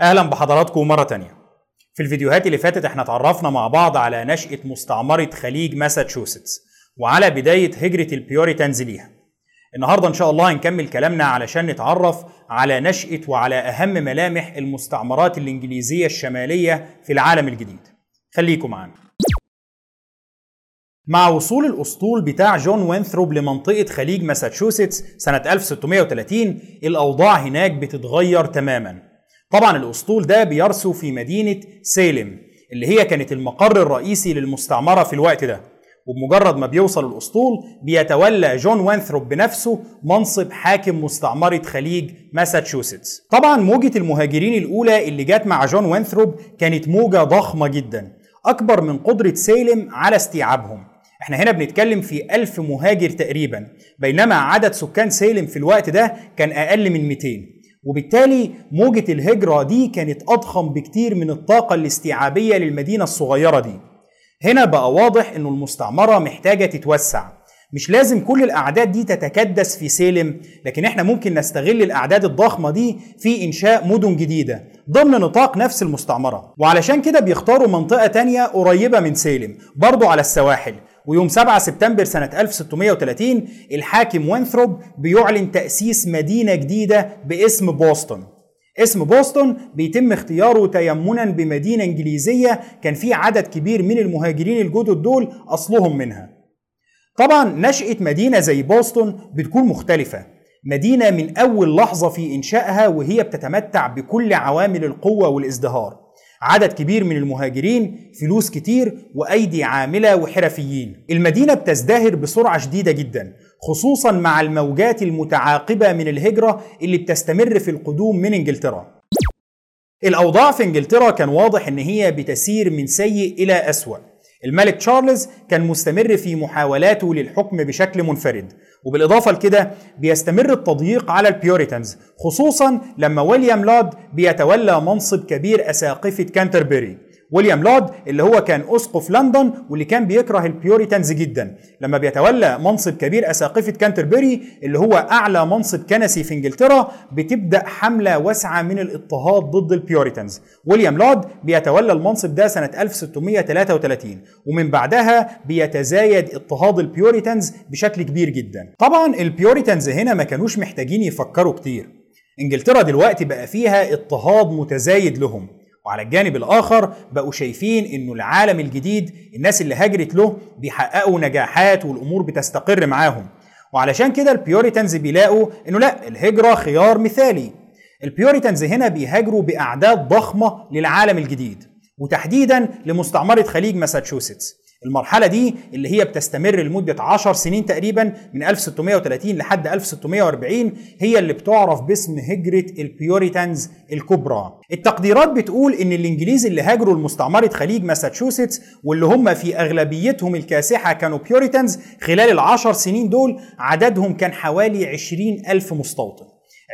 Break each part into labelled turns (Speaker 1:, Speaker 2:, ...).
Speaker 1: أهلا بحضراتكم مرة تانية. في الفيديوهات اللي فاتت إحنا اتعرفنا مع بعض على نشأة مستعمرة خليج ماساتشوستس وعلى بداية هجرة ال Puritans ليها. النهاردة إن شاء الله هنكمل كلامنا علشان نتعرف على نشأة وعلى أهم ملامح المستعمرات الإنجليزية الشمالية في العالم الجديد. خليكم معانا. مع وصول الأسطول بتاع جون وينثروب لمنطقة خليج ماساتشوستس سنة 1630 الأوضاع هناك بتتغير تماما. طبعا الأسطول ده بيرسو في مدينة سيلم اللي هي كانت المقر الرئيسي للمستعمرة في الوقت ده. وبمجرد ما بيوصل الأسطول بيتولى جون وينثروب بنفسه منصب حاكم مستعمرة خليج ماساتشوستس. طبعا موجة المهاجرين الأولى اللي جت مع جون وينثروب كانت موجة ضخمة جدا أكبر من قدرة سيلم على استيعابهم. إحنا هنا بنتكلم في ألف مهاجر تقريبا بينما عدد سكان سيلم في الوقت ده كان أقل من 200 وبالتالي موجة الهجرة دي كانت أضخم بكتير من الطاقة الاستيعابية للمدينة الصغيرة دي. هنا بقى واضح أنه المستعمرة محتاجة تتوسع. مش لازم كل الأعداد دي تتكدس في سيلم لكن إحنا ممكن نستغل الأعداد الضخمة دي في إنشاء مدن جديدة ضمن نطاق نفس المستعمرة. وعلشان كده بيختاروا منطقة تانية قريبة من سيلم برضو على السواحل. ويوم 7 سبتمبر سنة 1630 الحاكم وينثروب بيعلن تأسيس مدينة جديدة باسم بوسطن. اسم بوسطن بيتم اختياره تيمنا بمدينة إنجليزية كان في عدد كبير من المهاجرين الجدد دول أصلهم منها. طبعا نشأة مدينة زي بوسطن بتكون مختلفة. مدينة من أول لحظة في إنشائها وهي بتتمتع بكل عوامل القوة والإزدهار. عدد كبير من المهاجرين فلوس كتير وأيدي عاملة وحرفيين. المدينة بتزدهر بسرعة شديدة جدا خصوصا مع الموجات المتعاقبة من الهجرة اللي بتستمر في القدوم من إنجلترا. الأوضاع في إنجلترا كان واضح إن هي بتسير من سيء إلى أسوأ. الملك تشارلز كان مستمر في محاولاته للحكم بشكل منفرد وبالإضافة لكده بيستمر التضييق على ال Puritans خصوصا لما ويليام لود بيتولى منصب كبير أساقفة كانتربري. ويليام لود اللي هو كان أسقف لندن واللي كان بيكره ال Puritans جدا. لما بيتولى منصب كبير أساقفة كانتربري اللي هو أعلى منصب كنسي في إنجلترا بتبدأ حملة واسعة من الاضطهاد ضد ال Puritans. ويليام لود بيتولى المنصب ده سنة 1633 ومن بعدها بيتزايد اضطهاد ال Puritans بشكل كبير جدا. طبعا ال Puritans هنا ما كانوش محتاجين يفكروا كتير. إنجلترا دلوقتي بقى فيها اضطهاد متزايد لهم. وعلى الجانب الآخر بقوا شايفين إنه العالم الجديد الناس اللي هاجرت له بيحققوا نجاحات والأمور بتستقر معاهم. وعلشان كده ال Puritans بيلاقوا إنه لأ الهجرة خيار مثالي. ال Puritans هنا بيهاجروا بأعداد ضخمة للعالم الجديد. وتحديدا لمستعمرة خليج ماساتشوستس. المرحلة دي اللي هي بتستمر لمدة 10 سنين تقريبا من 1630 لحد 1640 هي اللي بتعرف باسم هجرة ال Puritans الكبرى. التقديرات بتقول إن الإنجليز اللي هاجروا لمستعمرة خليج ماساتشوستس واللي هم في أغلبيتهم الكاسحة كانوا Puritans خلال العشر سنين دول عددهم كان حوالي 20 ألف مستوطن.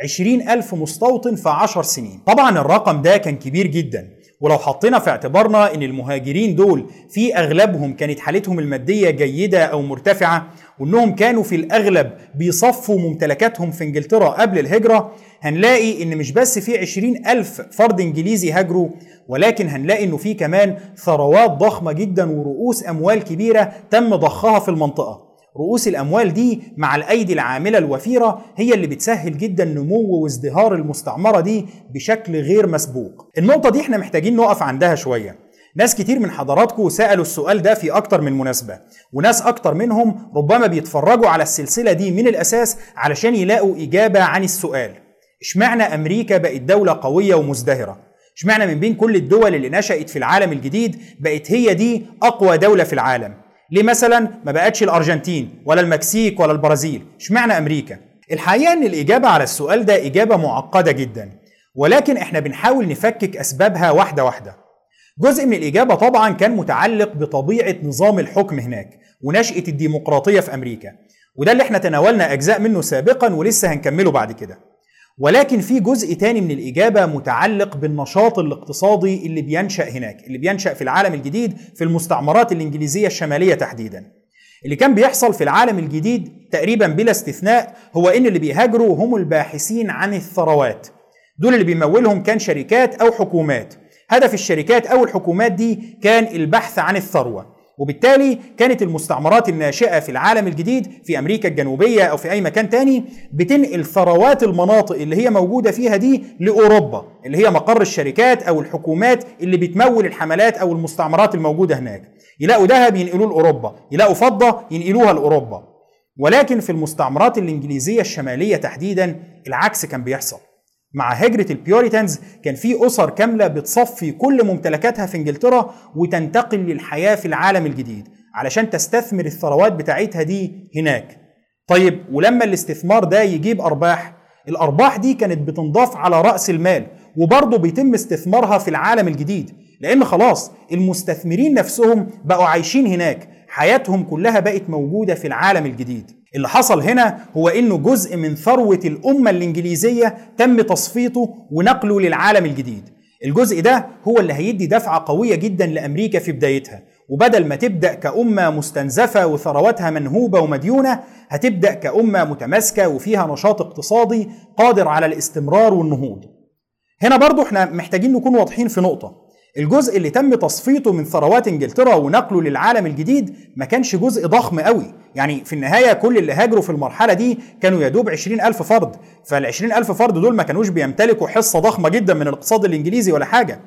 Speaker 1: 20 ألف مستوطن في 10 سنين طبعا الرقم ده كان كبير جدا ولو حطينا في اعتبارنا إن المهاجرين دول في أغلبهم كانت حالتهم المادية جيدة أو مرتفعة وإنهم كانوا في الأغلب بيصفوا ممتلكاتهم في إنجلترا قبل الهجرة هنلاقي إن مش بس في عشرين ألف فرد إنجليزي هاجروا ولكن هنلاقي إنه في كمان ثروات ضخمة جدا ورؤوس أموال كبيرة تم ضخها في المنطقة. رؤوس الأموال دي مع الأيدي العاملة الوفيرة هي اللي بتسهل جدا نمو وازدهار المستعمرة دي بشكل غير مسبوق. النقطة دي إحنا محتاجين نقف عندها شوية. ناس كتير من حضراتكم سألوا السؤال ده في أكتر من مناسبة وناس أكتر منهم ربما بيتفرجوا على السلسلة دي من الأساس علشان يلاقوا إجابة عن السؤال. اشمعنى أمريكا بقت دولة قوية ومزدهرة؟ اشمعنى من بين كل الدول اللي نشأت في العالم الجديد بقت هي دي أقوى دولة في العالم؟ ليه مثلا ما بقتش الأرجنتين ولا المكسيك ولا البرازيل؟ اشمعنى أمريكا؟ الحقيقة إن الإجابة على السؤال ده إجابة معقدة جدا ولكن إحنا بنحاول نفكك أسبابها واحدة واحدة. جزء من الإجابة طبعا كان متعلق بطبيعة نظام الحكم هناك ونشأة الديمقراطية في أمريكا وده اللي إحنا تناولنا أجزاء منه سابقا ولسه هنكمله بعد كده. ولكن في جزء تاني من الإجابة متعلق بالنشاط الاقتصادي اللي بينشأ هناك اللي بينشأ في العالم الجديد في المستعمرات الإنجليزية الشمالية تحديدا. اللي كان بيحصل في العالم الجديد تقريبا بلا استثناء هو إن اللي بيهاجروا هم الباحثين عن الثروات. دول اللي بيمولهم كان شركات أو حكومات. هدف الشركات أو الحكومات دي كان البحث عن الثروة. وبالتالي كانت المستعمرات الناشئة في العالم الجديد في أمريكا الجنوبية أو في أي مكان تاني بتنقل ثروات المناطق اللي هي موجودة فيها دي لأوروبا اللي هي مقر الشركات أو الحكومات اللي بتمول الحملات أو المستعمرات الموجودة هناك. يلاقوا ذهب ينقلوه لأوروبا يلاقوا فضة ينقلوها لأوروبا. ولكن في المستعمرات الإنجليزية الشمالية تحديدا العكس كان بيحصل. مع هجرة البيوريتانز كان في أسر كاملة بتصفي كل ممتلكاتها في إنجلترا وتنتقل للحياة في العالم الجديد علشان تستثمر الثروات بتاعتها دي هناك. طيب ولما الاستثمار ده يجيب أرباح الأرباح دي كانت بتنضاف على رأس المال وبرضه بيتم استثمارها في العالم الجديد لأن خلاص المستثمرين نفسهم بقوا عايشين هناك حياتهم كلها بقت موجودة في العالم الجديد. اللي حصل هنا هو إنه جزء من ثروة الأمة الإنجليزية تم تصفيته ونقله للعالم الجديد. الجزء ده هو اللي هيدي دفعة قوية جدا لأمريكا في بدايتها. وبدل ما تبدأ كأمة مستنزفة وثرواتها منهوبة ومديونة هتبدأ كأمة متماسكة وفيها نشاط اقتصادي قادر على الاستمرار والنهوض. هنا برضو إحنا محتاجين نكون واضحين في نقطة. الجزء اللي تم تصفيته من ثروات انجلترا ونقله للعالم الجديد ما كانش جزء ضخم قوي. يعني في النهاية كل اللي هاجروا في المرحلة دي كانوا يدوب 20 ألف فرد. فال 20 ألف فرد دول ما كانوش بيمتلكوا حصة ضخمة جدا من الاقتصاد الإنجليزي ولا حاجة.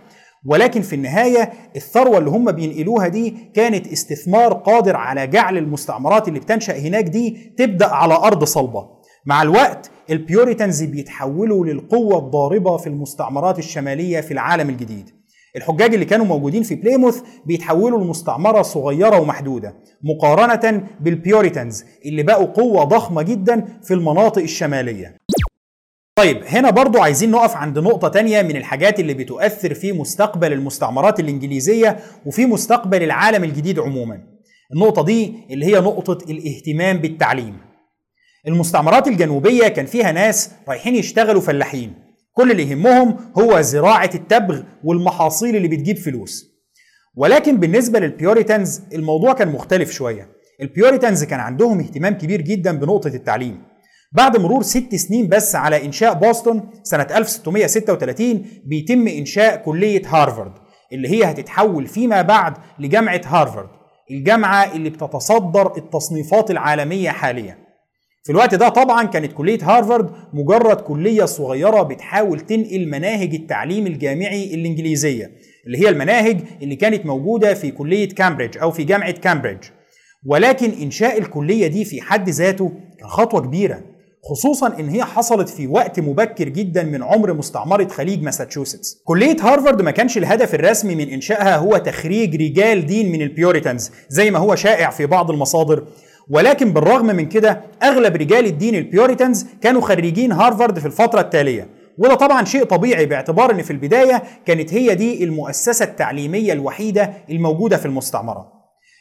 Speaker 1: ولكن في النهاية الثروة اللي هم بينقلوها دي كانت استثمار قادر على جعل المستعمرات اللي بتنشأ هناك دي تبدأ على أرض صلبة. مع الوقت ال Puritans بيتحولوا للقوة الضاربة في المستعمرات الشمالية في العالم الجديد. الحجاج اللي كانوا موجودين في بليموث بيتحولوا لمستعمرة صغيرة ومحدودة مقارنة بال Puritans اللي بقوا قوة ضخمة جدا في المناطق الشمالية. طيب هنا برضو عايزين نقف عند نقطة تانية من الحاجات اللي بتؤثر في مستقبل المستعمرات الإنجليزية وفي مستقبل العالم الجديد عموما. النقطة دي اللي هي نقطة الاهتمام بالتعليم. المستعمرات الجنوبية كان فيها ناس رايحين يشتغلوا فلاحين. كل اللي يهمهم هو زراعة التبغ والمحاصيل اللي بتجيب فلوس. ولكن بالنسبة لل Puritans الموضوع كان مختلف شوية. ال Puritans كان عندهم اهتمام كبير جدا بنقطة التعليم. بعد مرور ست سنين بس على إنشاء بوسطن سنة 1636 بيتم إنشاء كلية هارفارد اللي هي هتتحول فيما بعد لجامعة هارفارد الجامعة اللي بتتصدر التصنيفات العالمية حاليا. في الوقت ده طبعا كانت كلية هارفارد مجرد كلية صغيرة بتحاول تنقل مناهج التعليم الجامعي الإنجليزية اللي هي المناهج اللي كانت موجودة في كلية كامبريدج أو في جامعة كامبريدج ولكن إنشاء الكلية دي في حد ذاته كان خطوة كبيرة خصوصا إن هي حصلت في وقت مبكر جدا من عمر مستعمرة خليج ماساتشوستس. كلية هارفارد ما كانش الهدف الرسمي من إنشائها هو تخريج رجال دين من ال Puritans زي ما هو شائع في بعض المصادر، ولكن بالرغم من كده أغلب رجال الدين ال Puritans كانوا خريجين هارفارد في الفترة التالية وده طبعا شيء طبيعي باعتبار إن في البداية كانت هي دي المؤسسة التعليمية الوحيدة الموجودة في المستعمرة.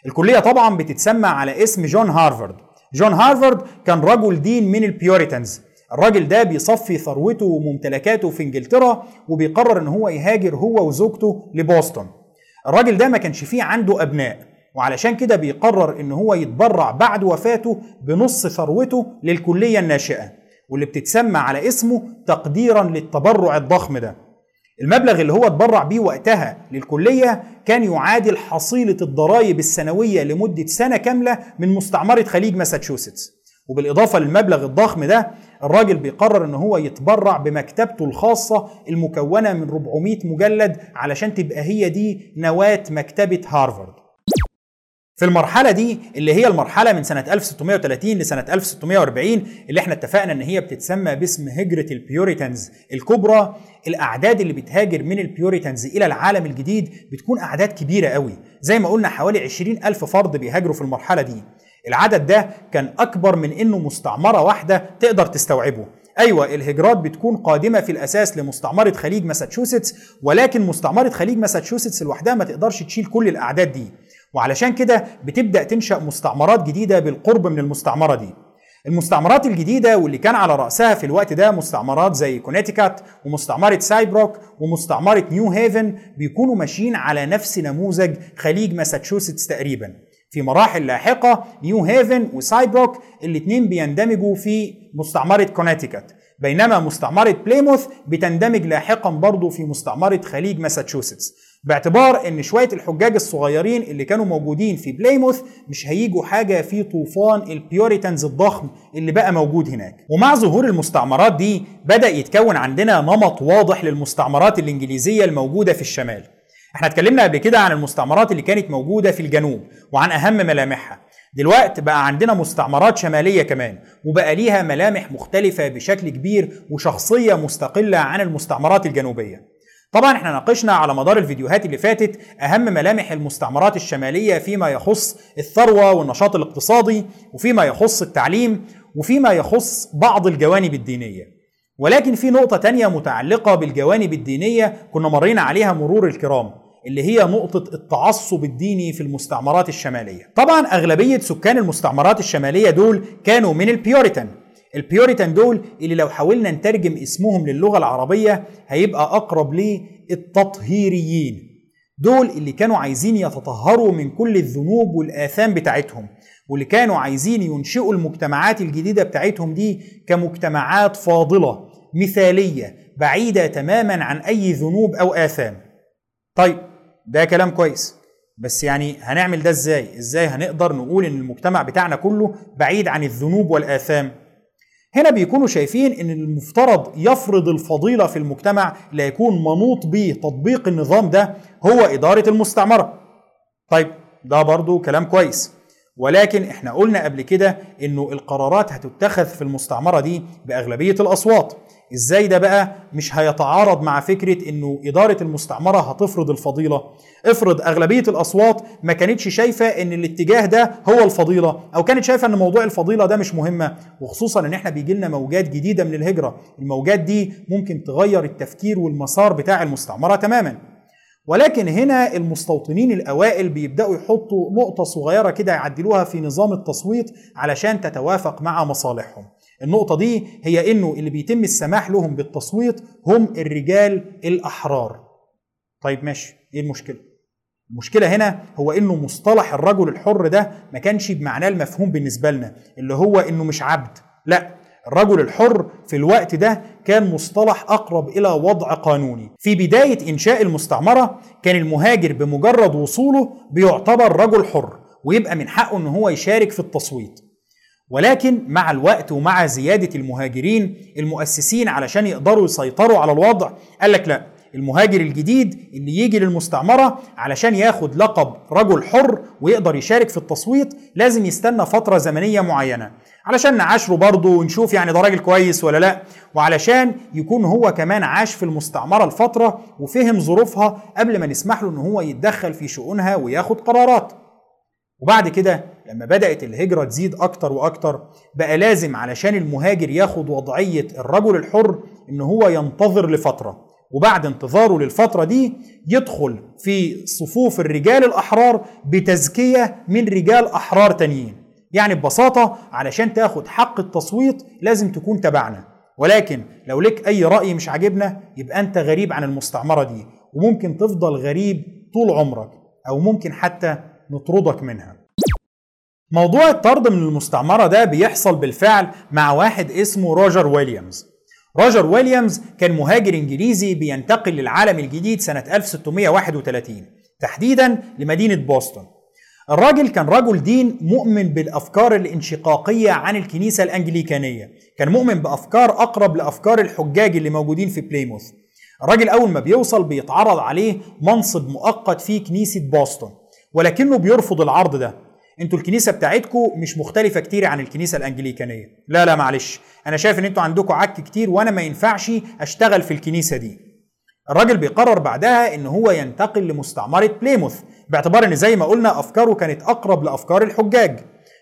Speaker 1: الكلية طبعا بتتسمى على اسم جون هارفارد. جون هارفارد كان رجل دين من ال Puritans. الراجل ده بيصفي ثروته وممتلكاته في إنجلترا وبيقرر إن هو يهاجر هو وزوجته لبوسطن. الراجل ده ما كانش فيه عنده أبناء وعلشان كده بيقرر إن هو يتبرع بعد وفاته بنص ثروته للكلية الناشئة واللي بتتسمى على اسمه تقديرا للتبرع الضخم ده. المبلغ اللي هو اتبرع بيه وقتها للكلية كان يعادل حصيلة الضرائب السنوية لمدة سنة كاملة من مستعمرة خليج ماساتشوستس. وبالإضافة للمبلغ الضخم ده الراجل بيقرر إن هو يتبرع بمكتبته الخاصة المكونة من 400 مجلد علشان تبقى هي دي نواة مكتبة هارفارد. في المرحلة دي اللي هي المرحلة من سنة 1630 لسنة 1640 اللي إحنا اتفقنا ان هي بتتسمى باسم هجرة ال Puritans الكبرى. الأعداد اللي بتهاجر من ال Puritans إلى العالم الجديد بتكون أعداد كبيرة قوي. زي ما قلنا حوالي 20 ألف فرد بيهاجروا في المرحلة دي. العدد ده كان أكبر من إنه مستعمرة واحدة تقدر تستوعبه. أيوه الهجرات بتكون قادمة في الأساس لمستعمرة خليج ماساتشوستس ولكن مستعمرة خليج ماساتشوستس لوحدها ما تقدرش تشيل كل الأعداد دي. وعلشان كده بتبدأ تنشأ مستعمرات جديدة بالقرب من المستعمرة دي. المستعمرات الجديدة واللي كان على رأسها في الوقت ده مستعمرات زي كونيتيكات ومستعمرة سايبروك ومستعمرة نيو هيفن بيكونوا ماشيين على نفس نموذج خليج ماساتشوستس تقريبا. في مراحل لاحقة نيو هيفن وسايبروك الاثنين بيندمجوا في مستعمرة كونيتيكات بينما مستعمرة بليموث بتندمج لاحقا برضه في مستعمرة خليج ماساتشوستس باعتبار إن شوية الحجاج الصغيرين اللي كانوا موجودين في بليموث مش هيجوا حاجة في طوفان ال Puritans الضخم اللي بقى موجود هناك. ومع ظهور المستعمرات دي بدأ يتكون عندنا نمط واضح للمستعمرات الإنجليزية الموجودة في الشمال. إحنا اتكلمنا قبل كده عن المستعمرات اللي كانت موجودة في الجنوب وعن أهم ملامحها. دلوقتي بقى عندنا مستعمرات شمالية كمان وبقى ليها ملامح مختلفة بشكل كبير وشخصية مستقلة عن المستعمرات الجنوبية. طبعا إحنا ناقشنا على مدار الفيديوهات اللي فاتت أهم ملامح المستعمرات الشمالية فيما يخص الثروة والنشاط الاقتصادي وفيما يخص التعليم وفيما يخص بعض الجوانب الدينية. ولكن في نقطة تانية متعلقة بالجوانب الدينية كنا مرينا عليها مرور الكرام اللي هي نقطة التعصب الديني في المستعمرات الشمالية. طبعا أغلبية سكان المستعمرات الشمالية دول كانوا من البيوريتان. البيوريتان دول اللي لو حاولنا نترجم اسمهم للغة العربية هيبقى أقرب للتطهيريين دول اللي كانوا عايزين يتطهروا من كل الذنوب والآثام بتاعتهم واللي كانوا عايزين ينشئوا المجتمعات الجديدة بتاعتهم دي كمجتمعات فاضلة مثالية بعيدة تماما عن أي ذنوب أو آثام. طيب ده كلام كويس بس يعني هنعمل ده إزاي؟ إزاي هنقدر نقول إن المجتمع بتاعنا كله بعيد عن الذنوب والآثام؟ هنا بيكونوا شايفين إن المفترض يفرض الفضيلة في المجتمع لا يكون منوط به تطبيق النظام ده هو إدارة المستعمرة. طيب ده برضو كلام كويس. ولكن إحنا قلنا قبل كده إنه القرارات هتتخذ في المستعمرة دي بأغلبية الأصوات. إزاي ده بقى مش هيتعارض مع فكرة انه إدارة المستعمرة هتفرض الفضيلة؟ افرض أغلبية الأصوات ما كانتش شايفة إن الاتجاه ده هو الفضيلة أو كانت شايفة إن موضوع الفضيلة ده مش مهمة وخصوصا إن إحنا بيجي لنا موجات جديدة من الهجرة. الموجات دي ممكن تغير التفكير والمسار بتاع المستعمرة تماما. ولكن هنا المستوطنين الأوائل بيبدأوا يحطوا نقطة صغيرة كده يعدلوها في نظام التصويت علشان تتوافق مع مصالحهم. النقطة دي هي إنه اللي بيتم السماح لهم بالتصويت هم الرجال الأحرار. طيب ماشي إيه المشكلة؟ المشكلة هنا هو إنه مصطلح الرجل الحر ده ما كانش بمعناه المفهوم بالنسبة لنا اللي هو إنه مش عبد. لا الرجل الحر في الوقت ده كان مصطلح أقرب إلى وضع قانوني. في بداية إنشاء المستعمرة كان المهاجر بمجرد وصوله بيعتبر رجل حر ويبقى من حقه إن هو يشارك في التصويت. ولكن مع الوقت ومع زيادة المهاجرين المؤسسين علشان يقدروا يسيطروا على الوضع قال لك لا المهاجر الجديد اللي يجي للمستعمرة علشان ياخد لقب رجل حر ويقدر يشارك في التصويت لازم يستنى فترة زمنية معينة علشان نعاشره برضه ونشوف يعني ده راجل كويس ولا لا وعلشان يكون هو كمان عاش في المستعمرة الفترة وفهم ظروفها قبل ما نسمح له إن هو يتدخل في شؤونها وياخد قرارات. وبعد كده لما بدأت الهجرة تزيد أكتر وأكتر بقى لازم علشان المهاجر ياخد وضعية الرجل الحر إن هو ينتظر لفترة. وبعد انتظاره للفترة دي يدخل في صفوف الرجال الأحرار بتزكية من رجال أحرار تانيين. يعني ببساطة علشان تاخد حق التصويت لازم تكون تبعنا. ولكن لو لك أي رأي مش عاجبنا يبقى أنت غريب عن المستعمرة دي وممكن تفضل غريب طول عمرك أو ممكن حتى نطردك منها. موضوع الطرد من المستعمرة ده بيحصل بالفعل مع واحد اسمه روجر ويليامز. روجر ويليامز كان مهاجر إنجليزي بينتقل للعالم الجديد سنة 1631 تحديدا لمدينة بوسطن. الراجل كان رجل دين مؤمن بالأفكار الانشقاقية عن الكنيسة الأنجليكانية. كان مؤمن بأفكار أقرب لأفكار الحجاج اللي موجودين في بليموث. الراجل أول ما بيوصل بيتعرض عليه منصب مؤقت في كنيسة بوسطن ولكنه بيرفض العرض ده. أنتوا الكنيسة بتاعتكم مش مختلفة كتير عن الكنيسة الأنجليكانية. لا لا معلش. أنا شايف إن أنتوا عندكم عك كتير وأنا ما ينفعش أشتغل في الكنيسة دي. الراجل بيقرر بعدها إن هو ينتقل لمستعمرة بليموث باعتبار إن زي ما قلنا أفكاره كانت أقرب لأفكار الحجاج.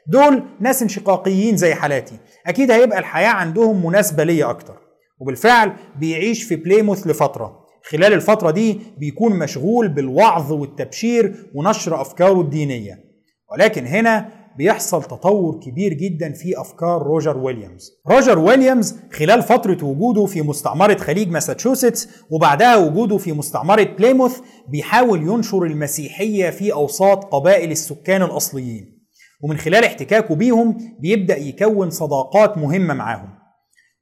Speaker 1: دول ناس انشقاقيين زي حالاتي. أكيد هيبقى الحياة عندهم مناسبة ليا أكتر. وبالفعل بيعيش في بليموث لفترة. خلال الفترة دي بيكون مشغول بالوعظ والتبشير ونشر أفكاره الدينية. ولكن هنا بيحصل تطور كبير جدا في أفكار روجر ويليامز. روجر ويليامز خلال فترة وجوده في مستعمرة خليج ماساتشوستس وبعدها وجوده في مستعمرة بليموث بيحاول ينشر المسيحية في أوساط قبائل السكان الأصليين. ومن خلال احتكاكه بيهم بيبدأ يكون صداقات مهمة معاهم.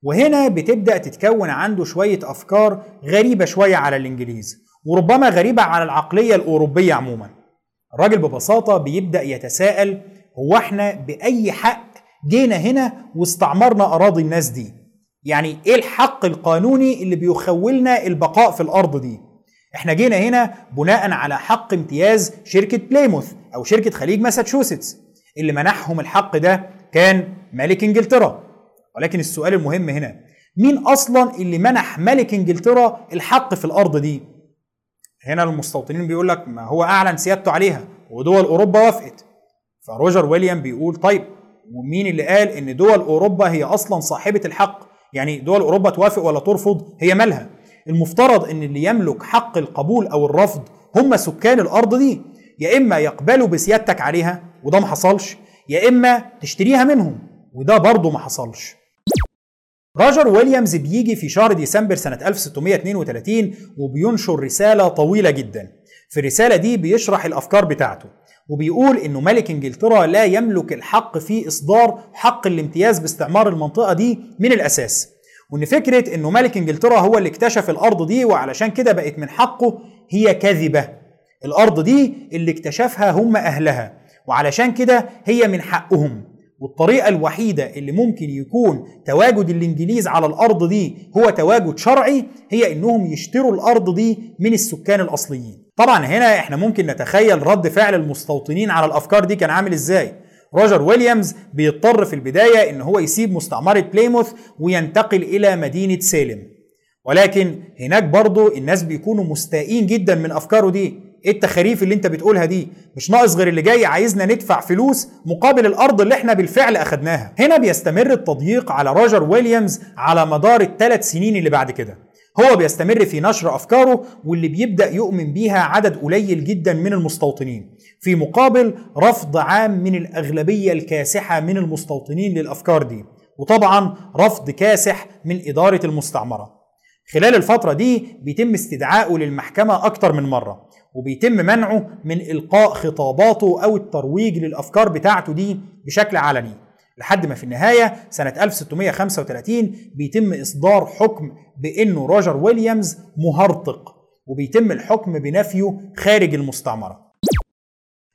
Speaker 1: وهنا بتبدأ تتكون عنده شوية أفكار غريبة شوية على الإنجليز وربما غريبة على العقلية الأوروبية عموما الراجل ببساطة بيبدأ يتساءل هو إحنا بأي حق جينا هنا واستعمرنا أراضي الناس دي؟ يعني إيه الحق القانوني اللي بيخولنا البقاء في الأرض دي؟ إحنا جينا هنا بناء على حق امتياز شركة بليموث أو شركة خليج ماساتشوستس اللي منحهم الحق ده كان ملك إنجلترا. ولكن السؤال المهم هنا مين أصلا اللي منح ملك إنجلترا الحق في الأرض دي؟ هنا المستوطنين بيقول لك ما هو أعلن سيادته عليها ودول أوروبا وافقت. فروجر ويليام بيقول طيب ومين اللي قال إن دول أوروبا هي أصلا صاحبة الحق؟ يعني دول أوروبا توافق ولا ترفض؟ هي مالها. المفترض إن اللي يملك حق القبول أو الرفض هم سكان الأرض دي. يا إما يقبلوا بسيادتك عليها وده ما حصلش يا إما تشتريها منهم وده برضه ما حصلش. روجر ويليامز بيجي في شهر ديسمبر سنة 1632 وبينشر رسالة طويلة جدا. في الرسالة دي بيشرح الأفكار بتاعته وبيقول إنه ملك إنجلترا لا يملك الحق في إصدار حق الامتياز باستعمار المنطقة دي من الأساس. وإن فكرة إنه ملك إنجلترا هو اللي اكتشف الأرض دي وعلشان كده بقت من حقه هي كاذبة. الأرض دي اللي اكتشفها هم أهلها وعلشان كده هي من حقهم. والطريقة الوحيدة اللي ممكن يكون تواجد الإنجليز على الأرض دي هو تواجد شرعي هي إنهم يشتروا الأرض دي من السكان الأصليين. طبعا هنا إحنا ممكن نتخيل رد فعل المستوطنين على الأفكار دي كان عامل إزاي. روجر ويليامز بيضطر في البداية إن هو يسيب مستعمرة بليموث وينتقل إلى مدينة سالم. ولكن هناك برضه الناس بيكونوا مستائين جدا من أفكاره دي. إيه التخاريف اللي أنت بتقولها دي؟ مش ناقص غير واحد جاي عايزنا ندفع فلوس مقابل الأرض اللي إحنا بالفعل أخدناها. هنا بيستمر التضييق على روجر ويليامز على مدار الثلاث سنين اللي بعد كده. هو بيستمر في نشر أفكاره واللي بيبدأ يؤمن بيها عدد قليل جدا من المستوطنين في مقابل رفض عام من الأغلبية الكاسحة من المستوطنين للأفكار دي وطبعا رفض كاسح من إدارة المستعمرة. خلال الفترة دي بيتم استدعائه للمحكمة أكتر من مرة. وبيتم منعه من إلقاء خطاباته أو الترويج للأفكار بتاعته دي بشكل علني. لحد ما في النهاية سنة 1635 بيتم إصدار حكم بأنه روجر ويليامز مهرطق وبيتم الحكم بنفيه خارج المستعمرة.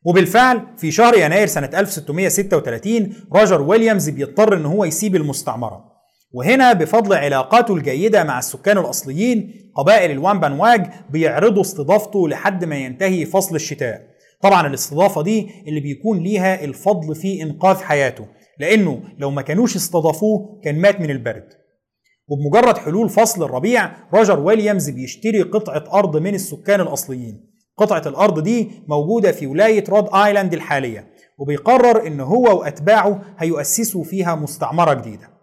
Speaker 1: وبالفعل في شهر يناير سنة 1636 روجر ويليامز بيضطر إن هو يسيب المستعمرة. وهنا بفضل علاقاته الجيدة مع السكان الأصليين قبائل الوامبانواج بيعرضوا استضافته لحد ما ينتهي فصل الشتاء. طبعا الاستضافة دي اللي بيكون ليها الفضل في إنقاذ حياته لأنه لو ما كانوش استضافوه كان مات من البرد. وبمجرد حلول فصل الربيع روجر ويليامز بيشتري قطعة أرض من السكان الأصليين. قطعة الأرض دي موجودة في ولاية رود آيلاند الحالية وبيقرر إن هو وأتباعه هيؤسسوا فيها مستعمرة جديدة.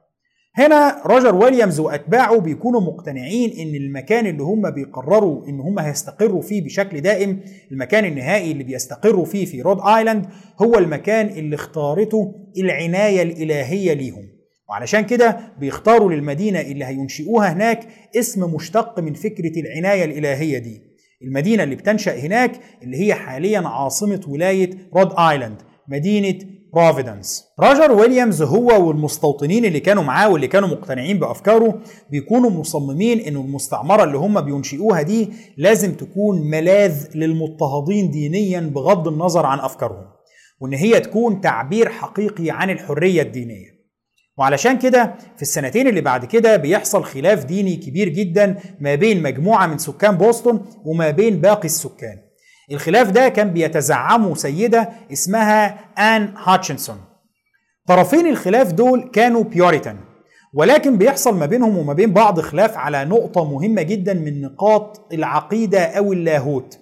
Speaker 1: هنا روجر ويليامز وأتباعه بيكونوا مقتنعين إن المكان اللي هم بيقرروا إن هم هيستقروا فيه بشكل دائم المكان النهائي اللي بيستقروا فيه في رود آيلاند هو المكان اللي اختارته العناية الإلهية ليهم. وعلشان كده بيختاروا للمدينة اللي هينشئوها هناك اسم مشتق من فكرة العناية الإلهية دي. المدينة اللي بتنشأ هناك اللي هي حاليا عاصمة ولاية رود آيلاند مدينة بروفيدنس روجر ويليامز هو والمستوطنين اللي كانوا معاه واللي كانوا مقتنعين بأفكاره بيكونوا مصممين ان المستعمرة اللي هم بينشئوها دي لازم تكون ملاذ للمضطهدين دينيا بغض النظر عن أفكارهم وإن هي تكون تعبير حقيقي عن الحرية الدينية. وعلشان كده في السنتين اللي بعد كده بيحصل خلاف ديني كبير جدا ما بين مجموعة من سكان بوسطن وما بين باقي السكان. الخلاف ده كان بيتزعمه سيدة اسمها آن هاتشنسون طرفين الخلاف دول كانوا بيوريتان ولكن بيحصل ما بينهم وما بين بعض خلاف على نقطة مهمة جدا من نقاط العقيدة أو اللاهوت.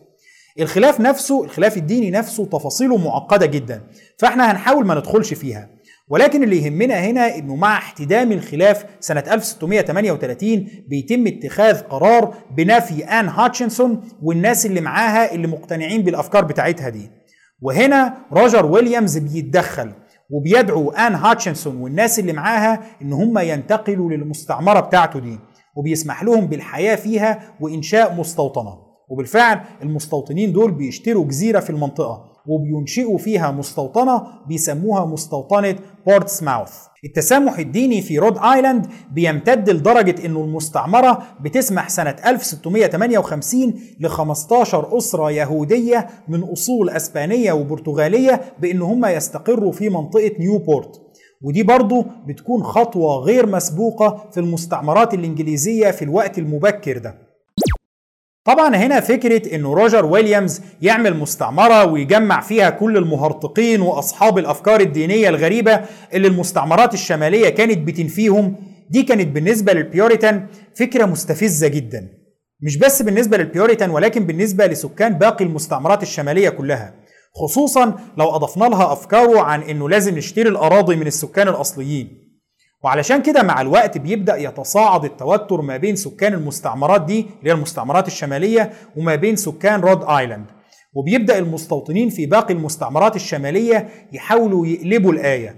Speaker 1: الخلاف نفسه الخلاف الديني نفسه تفاصيله معقدة جدا فإحنا هنحاول ما ندخلش فيها. ولكن اللي يهمنا هنا إنه مع احتدام الخلاف سنة 1638 بيتم اتخاذ قرار بنفي آن هاتشنسون والناس اللي معاها اللي مقتنعين بالأفكار بتاعتها دي. وهنا روجر ويليامز بيتدخل وبيدعو آن هاتشنسون والناس اللي معاها إن هم ينتقلوا للمستعمرة بتاعته دي وبيسمح لهم بالحياة فيها وإنشاء مستوطنة. وبالفعل المستوطنين دول بيشتروا جزيرة في المنطقة. وبينشئوا فيها مستوطنة بيسموها مستوطنة بورتسماوث. التسامح الديني في رود آيلاند بيمتد لدرجة إنه المستعمرة بتسمح سنة 1658 ل 15 أسرة يهودية من أصول أسبانية وبرتغالية بأن هم يستقروا في منطقة نيوبورت. ودي برضو بتكون خطوة غير مسبوقة في المستعمرات الإنجليزية في الوقت المبكر ده. طبعا هنا فكرة إنه روجر ويليامز يعمل مستعمرة ويجمع فيها كل المهرطقين وأصحاب الأفكار الدينية الغريبة اللي المستعمرات الشمالية كانت بتنفيهم دي كانت بالنسبة للبيوريتان فكرة مستفزة جدا. مش بس بالنسبة للبيوريتان ولكن بالنسبة لسكان باقي المستعمرات الشمالية كلها. خصوصا لو أضفنا لها أفكاره عن إنه لازم نشتري الأراضي من السكان الأصليين. وعلشان كده مع الوقت بيبدأ يتصاعد التوتر ما بين سكان المستعمرات دي اللي هي المستعمرات الشمالية وما بين سكان رود آيلاند. وبيبدأ المستوطنين في باقي المستعمرات الشمالية يحاولوا يقلبوا الآية.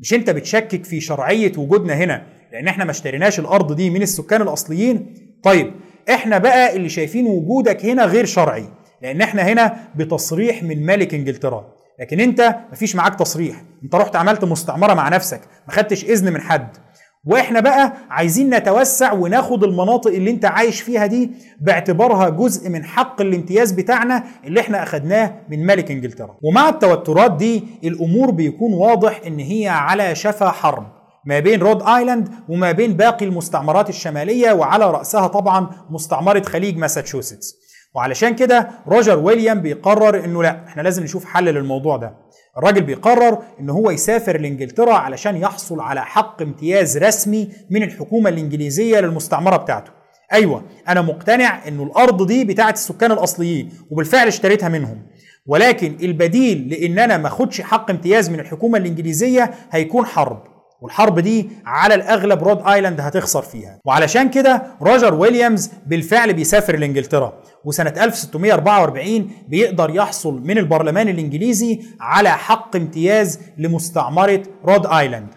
Speaker 1: مش أنت بتشكك في شرعية وجودنا هنا لأن إحنا ما اشتريناش الأرض دي من السكان الأصليين؟ طيب إحنا بقى اللي شايفين وجودك هنا غير شرعي لأن إحنا هنا بتصريح من ملك إنجلترا. لكن انت مفيش معاك تصريح. انت رحت عملت مستعمرة مع نفسك ما خدتش إذن من حد. وإحنا بقى عايزين نتوسع وناخد المناطق اللي انت عايش فيها دي باعتبارها جزء من حق الامتياز بتاعنا اللي إحنا أخدناه من ملك إنجلترا. ومع التوترات دي الأمور بيكون واضح إن هي على شفا حرب ما بين رود آيلاند وما بين باقي المستعمرات الشمالية وعلى رأسها طبعا مستعمرة خليج ماساتشوستس. وعلشان كده روجر ويليام بيقرر إنه لا إحنا لازم نشوف حل للموضوع ده. الراجل بيقرر إن هو يسافر لإنجلترا علشان يحصل على حق امتياز رسمي من الحكومة الإنجليزية للمستعمرة بتاعته. أيوه أنا مقتنع إنه الأرض دي بتاعت السكان الأصليين وبالفعل اشتريتها منهم. ولكن البديل لإن أنا ما أخدش حق امتياز من الحكومة الإنجليزية هيكون حرب. والحرب دي على الأغلب رود آيلاند هتخسر فيها. وعلشان كده روجر ويليامز بالفعل بيسافر لإنجلترا وسنة 1644 بيقدر يحصل من البرلمان الإنجليزي على حق امتياز لمستعمرة رود آيلاند.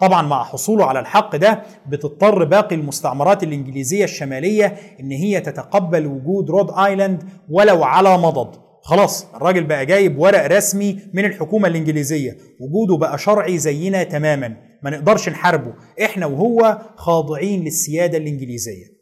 Speaker 1: طبعا مع حصوله على الحق ده بتضطر باقي المستعمرات الإنجليزية الشمالية إن هي تتقبل وجود رود آيلاند ولو على مضض. خلاص الراجل بقى جايب ورق رسمي من الحكومة الإنجليزية وجوده بقى شرعي زينا تماما. ما نقدرش نحاربه. إحنا وهو خاضعين للسيادة الإنجليزية.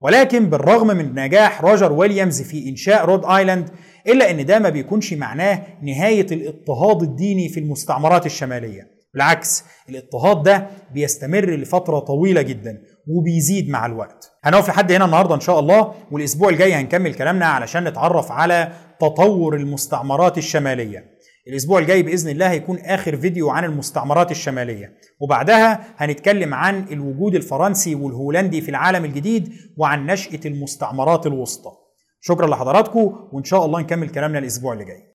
Speaker 1: ولكن بالرغم من نجاح روجر ويليامز في إنشاء رود آيلاند إلا إن ده ما بيكونش معناه نهاية الاضطهاد الديني في المستعمرات الشمالية. بالعكس الاضطهاد ده بيستمر لفترة طويلة جدا وبيزيد مع الوقت. هنقف لحد هنا النهارده إن شاء الله والأسبوع الجاي هنكمل كلامنا علشان نتعرف على تطور المستعمرات الشمالية. الأسبوع الجاي بإذن الله هيكون آخر فيديو عن المستعمرات الشمالية. وبعدها هنتكلم عن الوجود الفرنسي والهولندي في العالم الجديد وعن نشأة المستعمرات الوسطى. شكرا لحضراتكم وإن شاء الله نكمل كلامنا الأسبوع اللي جاي.